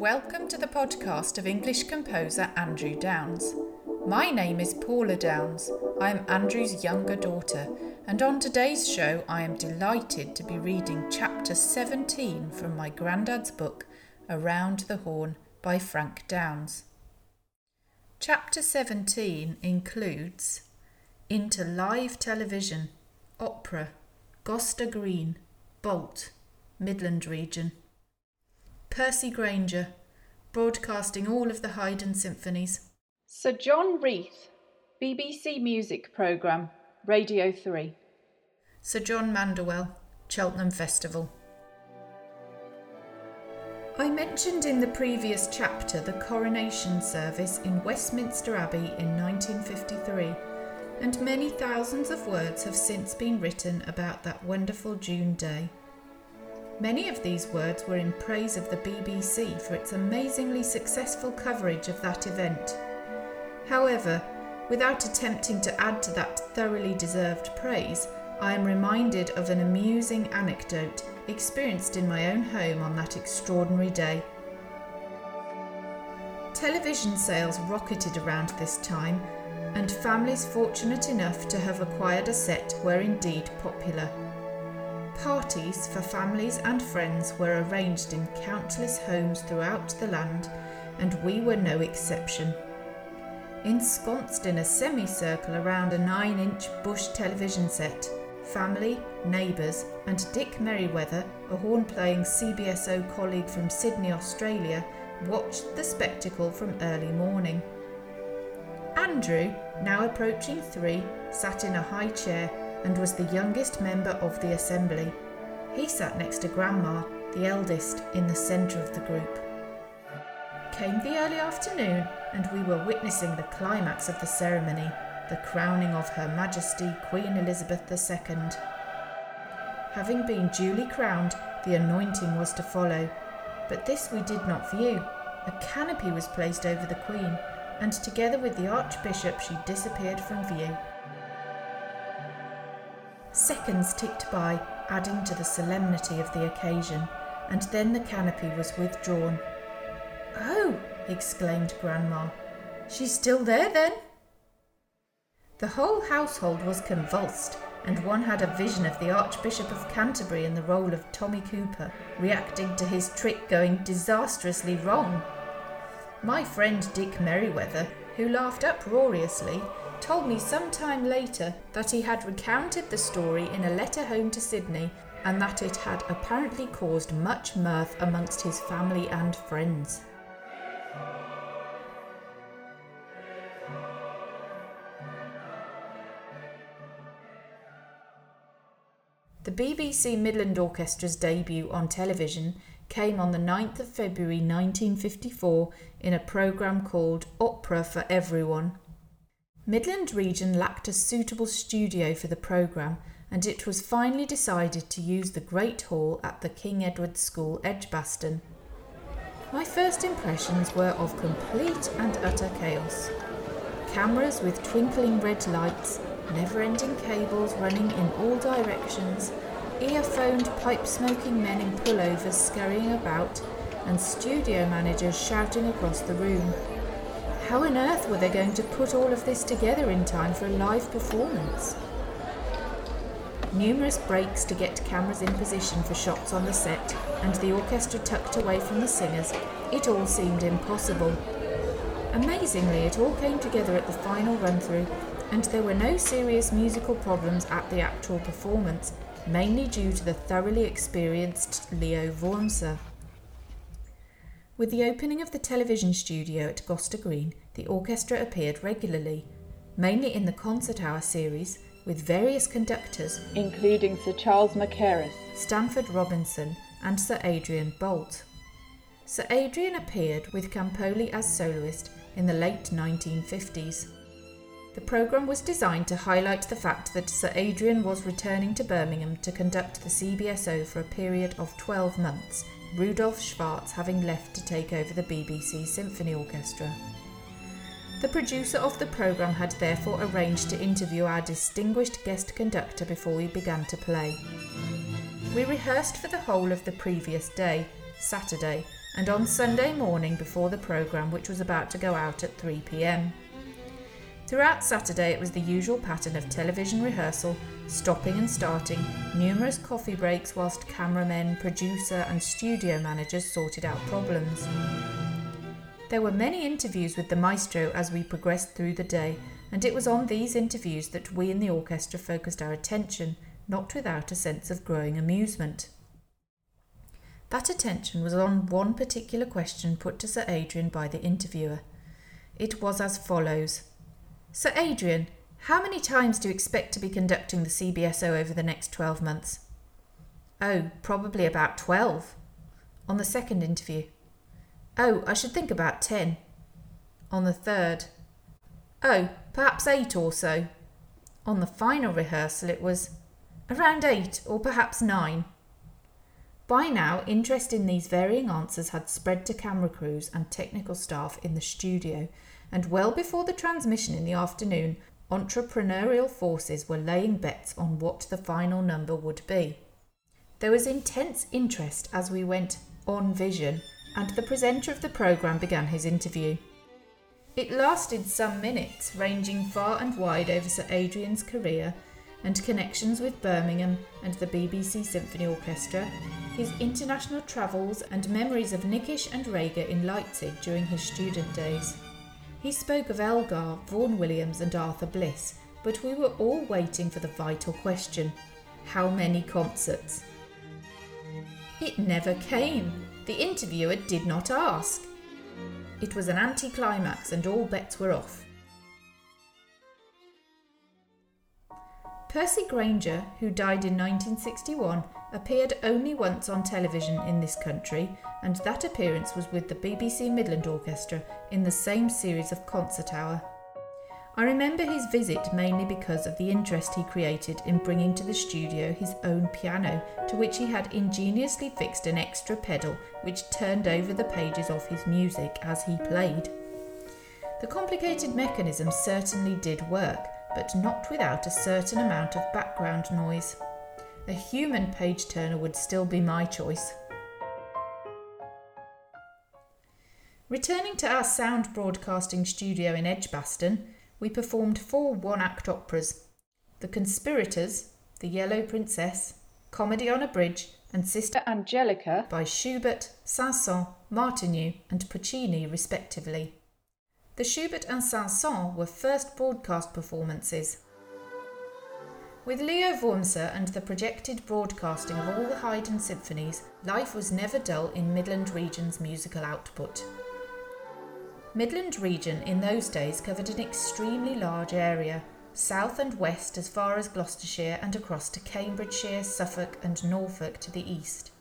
welcome to the podcast of English composer Andrew Downes. My name is Paula Downes. I am Andrew's younger daughter, and on today's show, I am delighted to be reading chapter 17 from my granddad's book, Around the Horn by Frank Downes. Chapter 17 includes Into Live Television, Opera, Gosta Green, Boult, Midland Region. Percy Grainger, broadcasting all of the Haydn symphonies. Sir John Reith, BBC Music Programme, Radio 3. Sir John Manduell, Cheltenham Festival. I mentioned in the previous chapter the coronation service in Westminster Abbey in 1953, and many thousands of words have since been written about that wonderful June day. Many of these words were in praise of the BBC for its amazingly successful coverage of that event. However, without attempting to add to that thoroughly deserved praise, I am reminded of an amusing anecdote experienced in my own home on that extraordinary day. Television sales rocketed around this time, and families fortunate enough to have acquired a set were indeed popular. Parties for families and friends were arranged in countless homes throughout the land, and we were no exception. Ensconced in a semicircle around a 9 inch Bush television set, family, neighbours, and Dick Merriweather, a horn playing CBSO colleague from Sydney, Australia, watched the spectacle from early morning. Andrew, now approaching three, sat in a high chair and was the youngest member of the assembly. He sat next to Grandma, the eldest, in the centre of the group. Came the early afternoon, and we were witnessing the climax of the ceremony, the crowning of Her Majesty Queen Elizabeth II. Having been duly crowned, the anointing was to follow, but this we did not view. A canopy was placed over the Queen, and together with the Archbishop she disappeared from view. Seconds ticked by, adding to the solemnity of the occasion, and then the canopy was withdrawn. Oh! exclaimed Grandma. She's still there then? The whole household was convulsed, and one had a vision of the Archbishop of Canterbury in the role of Tommy Cooper, reacting to his trick going disastrously wrong. My friend Dick Merriweather, who laughed uproariously, told me some time later that he had recounted the story in a letter home to Sydney and that it had apparently caused much mirth amongst his family and friends. The BBC Midland Orchestra's debut on television came on the 9th of February 1954 in a programme called Opera for Everyone. Midland Region lacked a suitable studio for the programme, and it was finally decided to use the Great Hall at the King Edward School, Edgbaston. My first impressions were of complete and utter chaos. Cameras with twinkling red lights, never ending cables running in all directions, earphoned, pipe smoking men in pullovers scurrying about, and studio managers shouting across the room. How on earth were they going to put all of this together in time for a live performance? Numerous breaks to get cameras in position for shots on the set, and the orchestra tucked away from the singers, it all seemed impossible. Amazingly, it all came together at the final run through, and there were no serious musical problems at the actual performance, mainly due to the thoroughly experienced Leo Wurmser. With the opening of the television studio at Gosta Green, the orchestra appeared regularly, mainly in the concert hour series, with various conductors, including Sir Charles Mackerras, Stanford Robinson, and Sir Adrian Boult. Sir Adrian appeared with Campoli as soloist in the late 1950s. The programme was designed to highlight the fact that Sir Adrian was returning to Birmingham to conduct the CBSO for a period of 12 months, Rudolf Schwarz having left to take over the BBC Symphony Orchestra. The producer of the programme had therefore arranged to interview our distinguished guest conductor before we began to play. We rehearsed for the whole of the previous day, Saturday, and on Sunday morning before the programme, which was about to go out at 3 pm. Throughout Saturday, it was the usual pattern of television rehearsal, stopping and starting, numerous coffee breaks whilst cameramen, producer, and studio managers sorted out problems. There were many interviews with the maestro as we progressed through the day, and it was on these interviews that we in the orchestra focused our attention, not without a sense of growing amusement. That attention was on one particular question put to Sir Adrian by the interviewer. It was as follows Sir Adrian, how many times do you expect to be conducting the CBSO over the next 12 months? Oh, probably about 12. On the second interview, Oh, I should think about ten. On the third. Oh, perhaps eight or so. On the final rehearsal, it was around eight or perhaps nine. By now, interest in these varying answers had spread to camera crews and technical staff in the studio, and well before the transmission in the afternoon, entrepreneurial forces were laying bets on what the final number would be. There was intense interest as we went on vision and the presenter of the programme began his interview. It lasted some minutes, ranging far and wide over Sir Adrian's career and connections with Birmingham and the BBC Symphony Orchestra, his international travels, and memories of Nikisch and Reger in Leipzig during his student days. He spoke of Elgar, Vaughan Williams, and Arthur Bliss, but we were all waiting for the vital question how many concerts? It never came. The interviewer did not ask. It was an anticlimax and all bets were off. Percy Grainger, who died in 1961, appeared only once on television in this country, and that appearance was with the BBC Midland Orchestra in the same series of concert hour. I remember his visit mainly because of the interest he created in bringing to the studio his own piano, to which he had ingeniously fixed an extra pedal which turned over the pages of his music as he played. The complicated mechanism certainly did work, but not without a certain amount of background noise. A human page turner would still be my choice. Returning to our sound broadcasting studio in Edgbaston, we performed four one act operas The Conspirators, The Yellow Princess, Comedy on a Bridge, and Sister Angelica by Schubert, Saint-Saëns, Martinus, and Puccini, respectively. The Schubert and Saint-Saëns were first broadcast performances. With Leo Wurmser and the projected broadcasting of all the Haydn symphonies, life was never dull in Midland Region's musical output. Midland Region in those days covered an extremely large area, south and west as far as Gloucestershire and across to Cambridgeshire, Suffolk, and Norfolk to the east.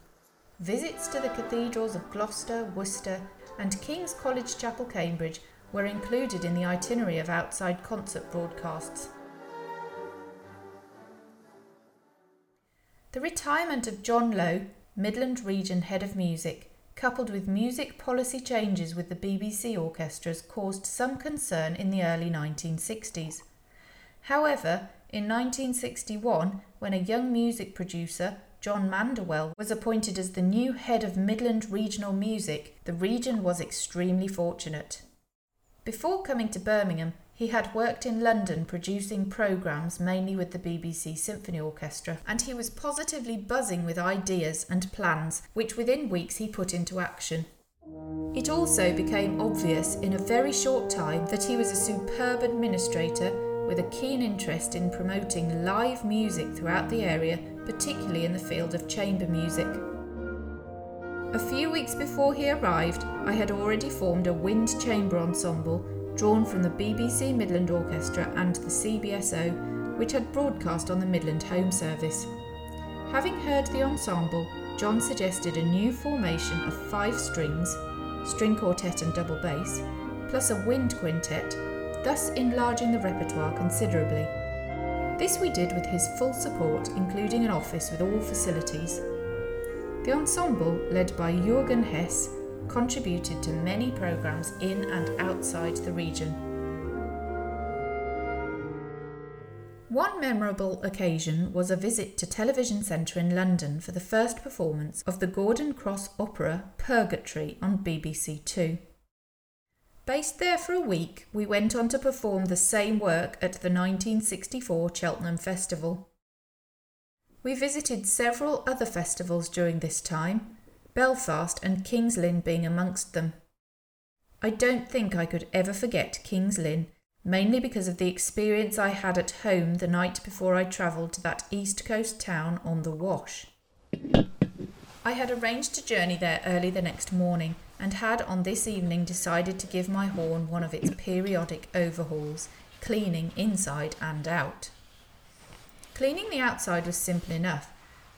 Visits to the cathedrals of Gloucester, Worcester, and King's College Chapel, Cambridge were included in the itinerary of outside concert broadcasts. The retirement of John Lowe, Midland Region Head of Music, coupled with music policy changes with the BBC orchestras, caused some concern in the early 1960s. However, in 1961, when a young music producer, John Manduell, was appointed as the new head of Midland Regional Music, the region was extremely fortunate. Before coming to Birmingham, he had worked in London producing programmes mainly with the BBC Symphony Orchestra, and he was positively buzzing with ideas and plans, which within weeks he put into action. It also became obvious in a very short time that he was a superb administrator with a keen interest in promoting live music throughout the area, particularly in the field of chamber music. A few weeks before he arrived, I had already formed a wind chamber ensemble drawn from the BBC Midland Orchestra and the CBSO, which had broadcast on the Midland Home Service. Having heard the ensemble, John suggested a new formation of five strings, string quartet and double bass, plus a wind quintet, thus enlarging the repertoire considerably. This we did with his full support, including an office with all facilities. The ensemble, led by Jürgen Hess, contributed to many programs in and outside the region. One memorable occasion was a visit to Television Centre in London for the first performance of the Gordon Crosse opera Purgatory on BBC Two. Based there for a week, we went on to perform the same work at the 1964 Cheltenham Festival. We visited several other festivals during this time, Belfast and King's Lynn being amongst them. I don't think I could ever forget King's Lynn mainly because of the experience I had at home the night before I travelled to that East Coast town on the Wash. I had arranged to journey there early the next morning and had on this evening decided to give my horn one of its periodic overhauls, cleaning inside and out. Cleaning the outside was simple enough,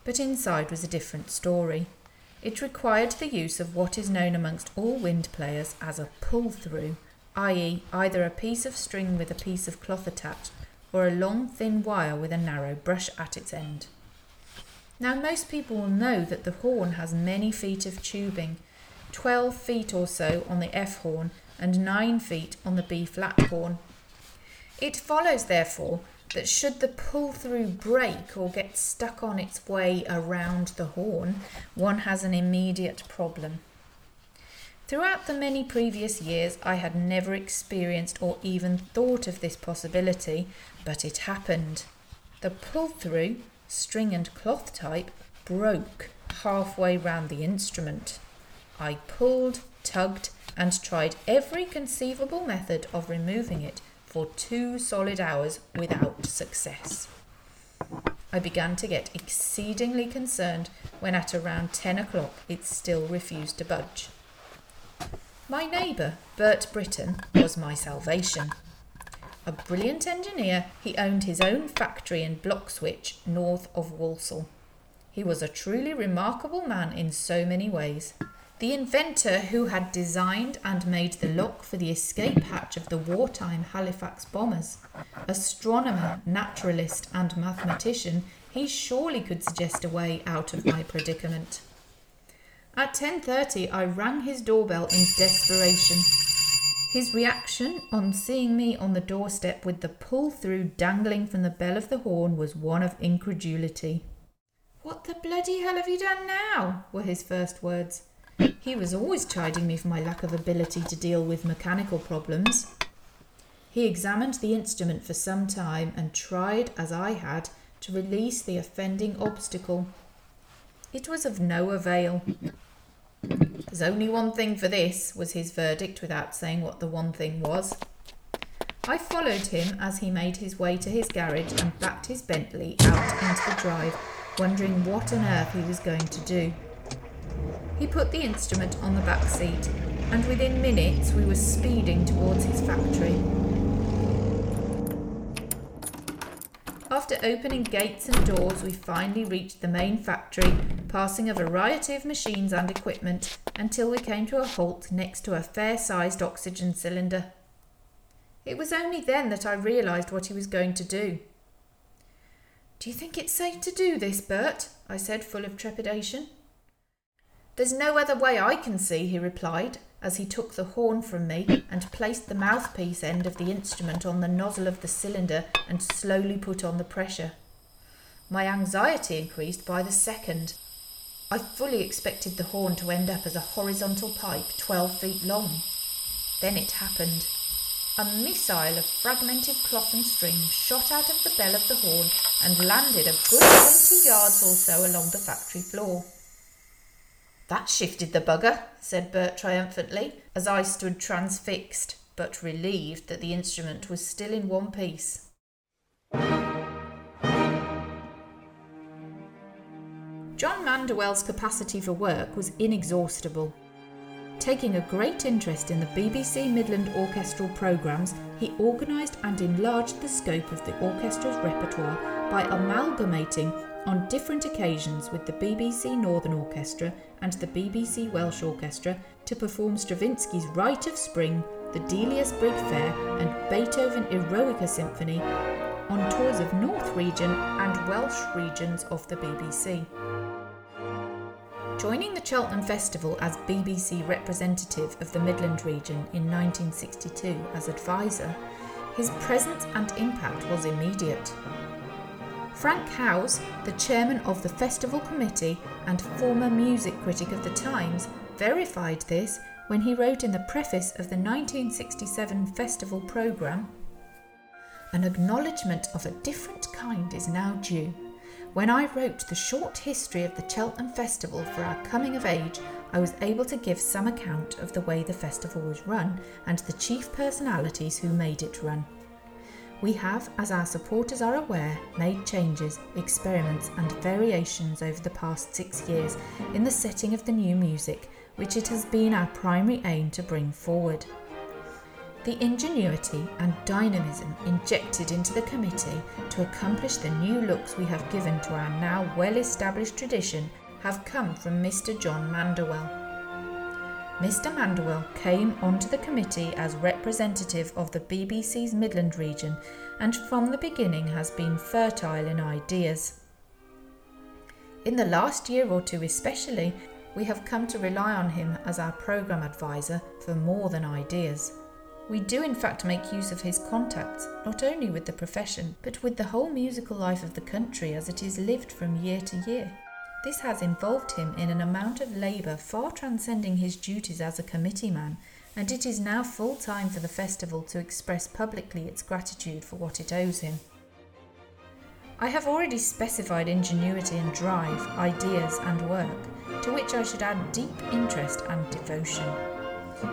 but inside was a different story. It required the use of what is known amongst all wind players as a pull through i.e., either a piece of string with a piece of cloth attached, or a long thin wire with a narrow brush at its end. Now, most people will know that the horn has many feet of tubing, 12 feet or so on the F horn and 9 feet on the B flat horn. It follows, therefore, that should the pull through break or get stuck on its way around the horn, one has an immediate problem. Throughout the many previous years, I had never experienced or even thought of this possibility, but it happened. The pull through, string and cloth type, broke halfway round the instrument. I pulled, tugged, and tried every conceivable method of removing it for two solid hours without success. I began to get exceedingly concerned when at around 10 o'clock it still refused to budge. My neighbour, Bert Britton, was my salvation. A brilliant engineer, he owned his own factory in Bloxwich, north of Walsall. He was a truly remarkable man in so many ways. The inventor who had designed and made the lock for the escape hatch of the wartime Halifax bombers, astronomer, naturalist, and mathematician, he surely could suggest a way out of my predicament. At 10:30 I rang his doorbell in desperation. His reaction on seeing me on the doorstep with the pull through dangling from the bell of the horn was one of incredulity. What the bloody hell have you done now? were his first words. He was always chiding me for my lack of ability to deal with mechanical problems. He examined the instrument for some time and tried, as I had, to release the offending obstacle. It was of no avail. There's only one thing for this, was his verdict without saying what the one thing was. I followed him as he made his way to his garage and backed his Bentley out into the drive, wondering what on earth he was going to do. He put the instrument on the back seat, and within minutes we were speeding towards his factory. After opening gates and doors, we finally reached the main factory, passing a variety of machines and equipment until we came to a halt next to a fair sized oxygen cylinder. It was only then that I realised what he was going to do. Do you think it's safe to do this, Bert? I said, full of trepidation. There's no other way I can see, he replied, as he took the horn from me and placed the mouthpiece end of the instrument on the nozzle of the cylinder and slowly put on the pressure. My anxiety increased by the second. I fully expected the horn to end up as a horizontal pipe 12 feet long. Then it happened. A missile of fragmented cloth and string shot out of the bell of the horn and landed a good 20 yards or so along the factory floor. That shifted the bugger, said Bert triumphantly, as I stood transfixed, but relieved that the instrument was still in one piece. John Manduell's capacity for work was inexhaustible. Taking a great interest in the BBC Midland orchestral programmes, he organised and enlarged the scope of the orchestra's repertoire by amalgamating on different occasions with the BBC Northern Orchestra and the BBC Welsh Orchestra to perform Stravinsky's Rite of Spring, the Delius Brigg Fair, and Beethoven Eroica Symphony on tours of North Region and Welsh regions of the BBC. Joining the Cheltenham Festival as BBC representative of the Midland region in 1962 as advisor, his presence and impact was immediate. Frank Howes, the chairman of the festival committee and former music critic of the Times, verified this when he wrote in the preface of the 1967 festival programme An acknowledgement of a different kind is now due. When I wrote the short history of the Cheltenham Festival for our coming of age, I was able to give some account of the way the festival was run and the chief personalities who made it run. We have, as our supporters are aware, made changes, experiments, and variations over the past six years in the setting of the new music, which it has been our primary aim to bring forward. The ingenuity and dynamism injected into the committee to accomplish the new looks we have given to our now well established tradition have come from Mr. John Manduell. Mr. Manduell came onto the committee as representative of the BBC's Midland region and from the beginning has been fertile in ideas. In the last year or two, especially, we have come to rely on him as our programme advisor for more than ideas. We do, in fact, make use of his contacts, not only with the profession, but with the whole musical life of the country as it is lived from year to year. This has involved him in an amount of labour far transcending his duties as a committee man, and it is now full time for the festival to express publicly its gratitude for what it owes him. I have already specified ingenuity and drive, ideas and work, to which I should add deep interest and devotion.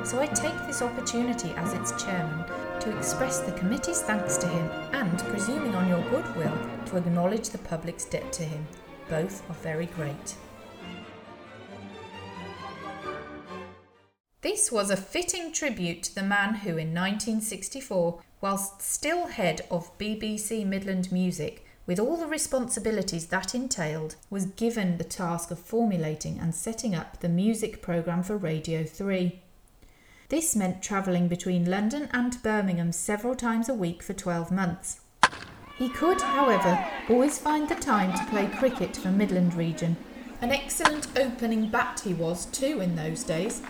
So I take this opportunity as its chairman to express the committee's thanks to him and, presuming on your goodwill, to acknowledge the public's debt to him both are very great. This was a fitting tribute to the man who, in 1964, whilst still head of BBC Midland Music, with all the responsibilities that entailed, was given the task of formulating and setting up the music programme for Radio 3. This meant travelling between London and Birmingham several times a week for 12 months. He could, however, always find the time to play cricket for Midland region. An excellent opening bat he was too in those days.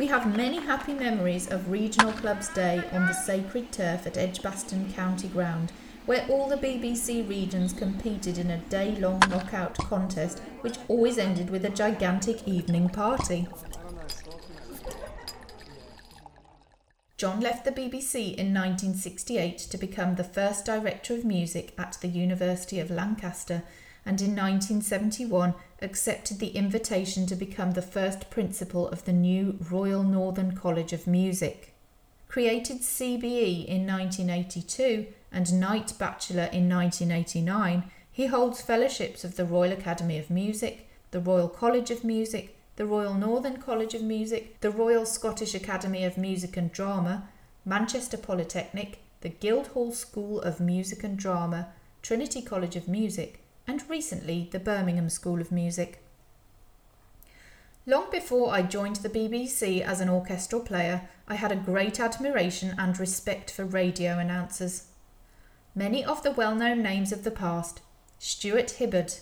We have many happy memories of Regional Club's Day on the sacred turf at Edgbaston County Ground, where all the BBC regions competed in a day long knockout contest which always ended with a gigantic evening party. John left the BBC in 1968 to become the first director of music at the University of Lancaster and in 1971 accepted the invitation to become the first principal of the new Royal Northern College of Music. Created CBE in 1982 and Knight Bachelor in 1989, he holds fellowships of the Royal Academy of Music, the Royal College of Music, the Royal Northern College of Music, the Royal Scottish Academy of Music and Drama, Manchester Polytechnic, the Guildhall School of Music and Drama, Trinity College of Music, and recently the Birmingham School of Music. Long before I joined the BBC as an orchestral player, I had a great admiration and respect for radio announcers. Many of the well known names of the past Stuart Hibberd,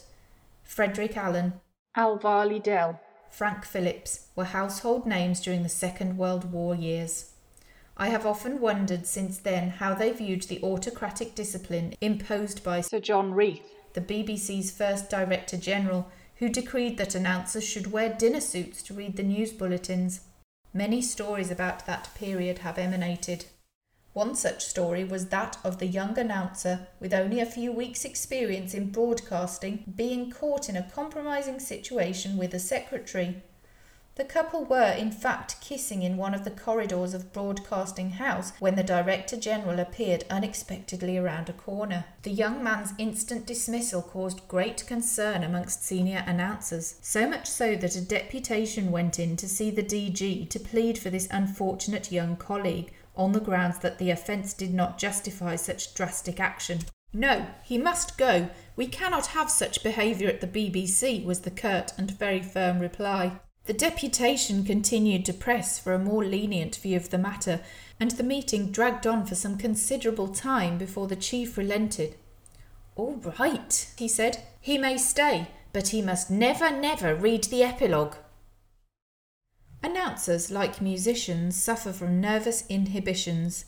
Frederick Allen, Alvar Liddell, Frank Phillips were household names during the Second World War years. I have often wondered since then how they viewed the autocratic discipline imposed by Sir John Reith, the BBC's first Director General, who decreed that announcers should wear dinner suits to read the news bulletins. Many stories about that period have emanated. One such story was that of the young announcer, with only a few weeks' experience in broadcasting, being caught in a compromising situation with a secretary. The couple were, in fact, kissing in one of the corridors of Broadcasting House when the Director General appeared unexpectedly around a corner. The young man's instant dismissal caused great concern amongst senior announcers, so much so that a deputation went in to see the DG to plead for this unfortunate young colleague on the grounds that the offence did not justify such drastic action. No, he must go. We cannot have such behaviour at the BBC, was the curt and very firm reply. The deputation continued to press for a more lenient view of the matter, and the meeting dragged on for some considerable time before the chief relented. All right, he said, he may stay, but he must never, never read the epilogue. Announcers, like musicians, suffer from nervous inhibitions.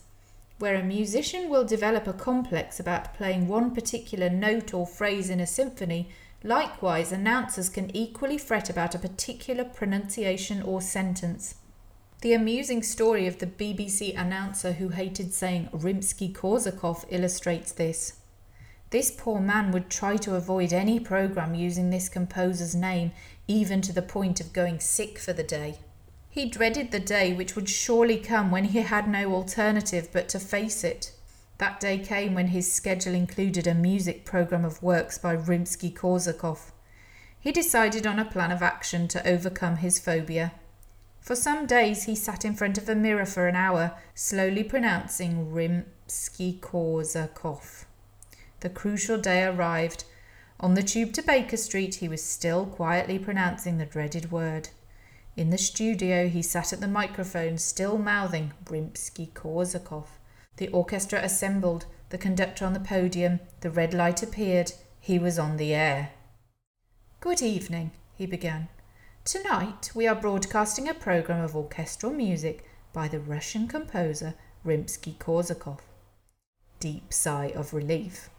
Where a musician will develop a complex about playing one particular note or phrase in a symphony, likewise announcers can equally fret about a particular pronunciation or sentence. The amusing story of the BBC announcer who hated saying Rimsky Korsakov illustrates this. This poor man would try to avoid any programme using this composer's name, even to the point of going sick for the day. He dreaded the day which would surely come when he had no alternative but to face it. That day came when his schedule included a music programme of works by Rimsky Korsakov. He decided on a plan of action to overcome his phobia. For some days he sat in front of a mirror for an hour, slowly pronouncing Rimsky Korsakov. The crucial day arrived. On the tube to Baker Street, he was still quietly pronouncing the dreaded word. In the studio, he sat at the microphone, still mouthing Rimsky Korsakov. The orchestra assembled, the conductor on the podium, the red light appeared. He was on the air. Good evening, he began. Tonight we are broadcasting a program of orchestral music by the Russian composer Rimsky Korsakov. Deep sigh of relief.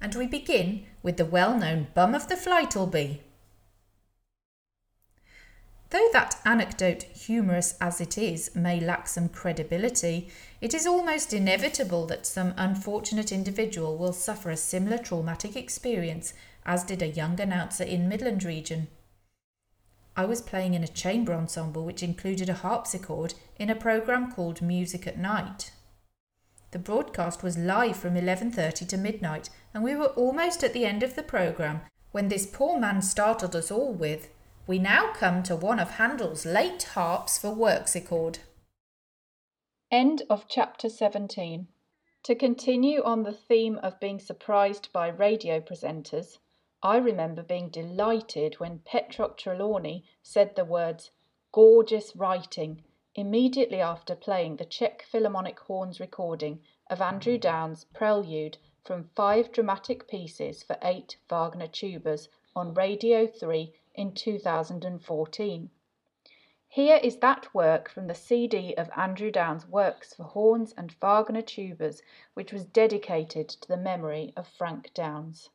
And we begin with the well known Bum of the Flytleby. Though that anecdote, humorous as it is, may lack some credibility, it is almost inevitable that some unfortunate individual will suffer a similar traumatic experience as did a young announcer in Midland region. I was playing in a chamber ensemble which included a harpsichord in a program called Music at Night. The broadcast was live from 11:30 to midnight and we were almost at the end of the program when this poor man startled us all with we now come to one of Handel's late harps for Worksichord. End of chapter 17. To continue on the theme of being surprised by radio presenters, I remember being delighted when Petroc Trelawny said the words gorgeous writing immediately after playing the Czech Philharmonic Horns recording of Andrew Downes' Prelude from five dramatic pieces for eight Wagner tubas on Radio 3 in 2014. Here is that work from the CD of Andrew Downes' Works for Horns and Wagner Tubas, which was dedicated to the memory of Frank Downes.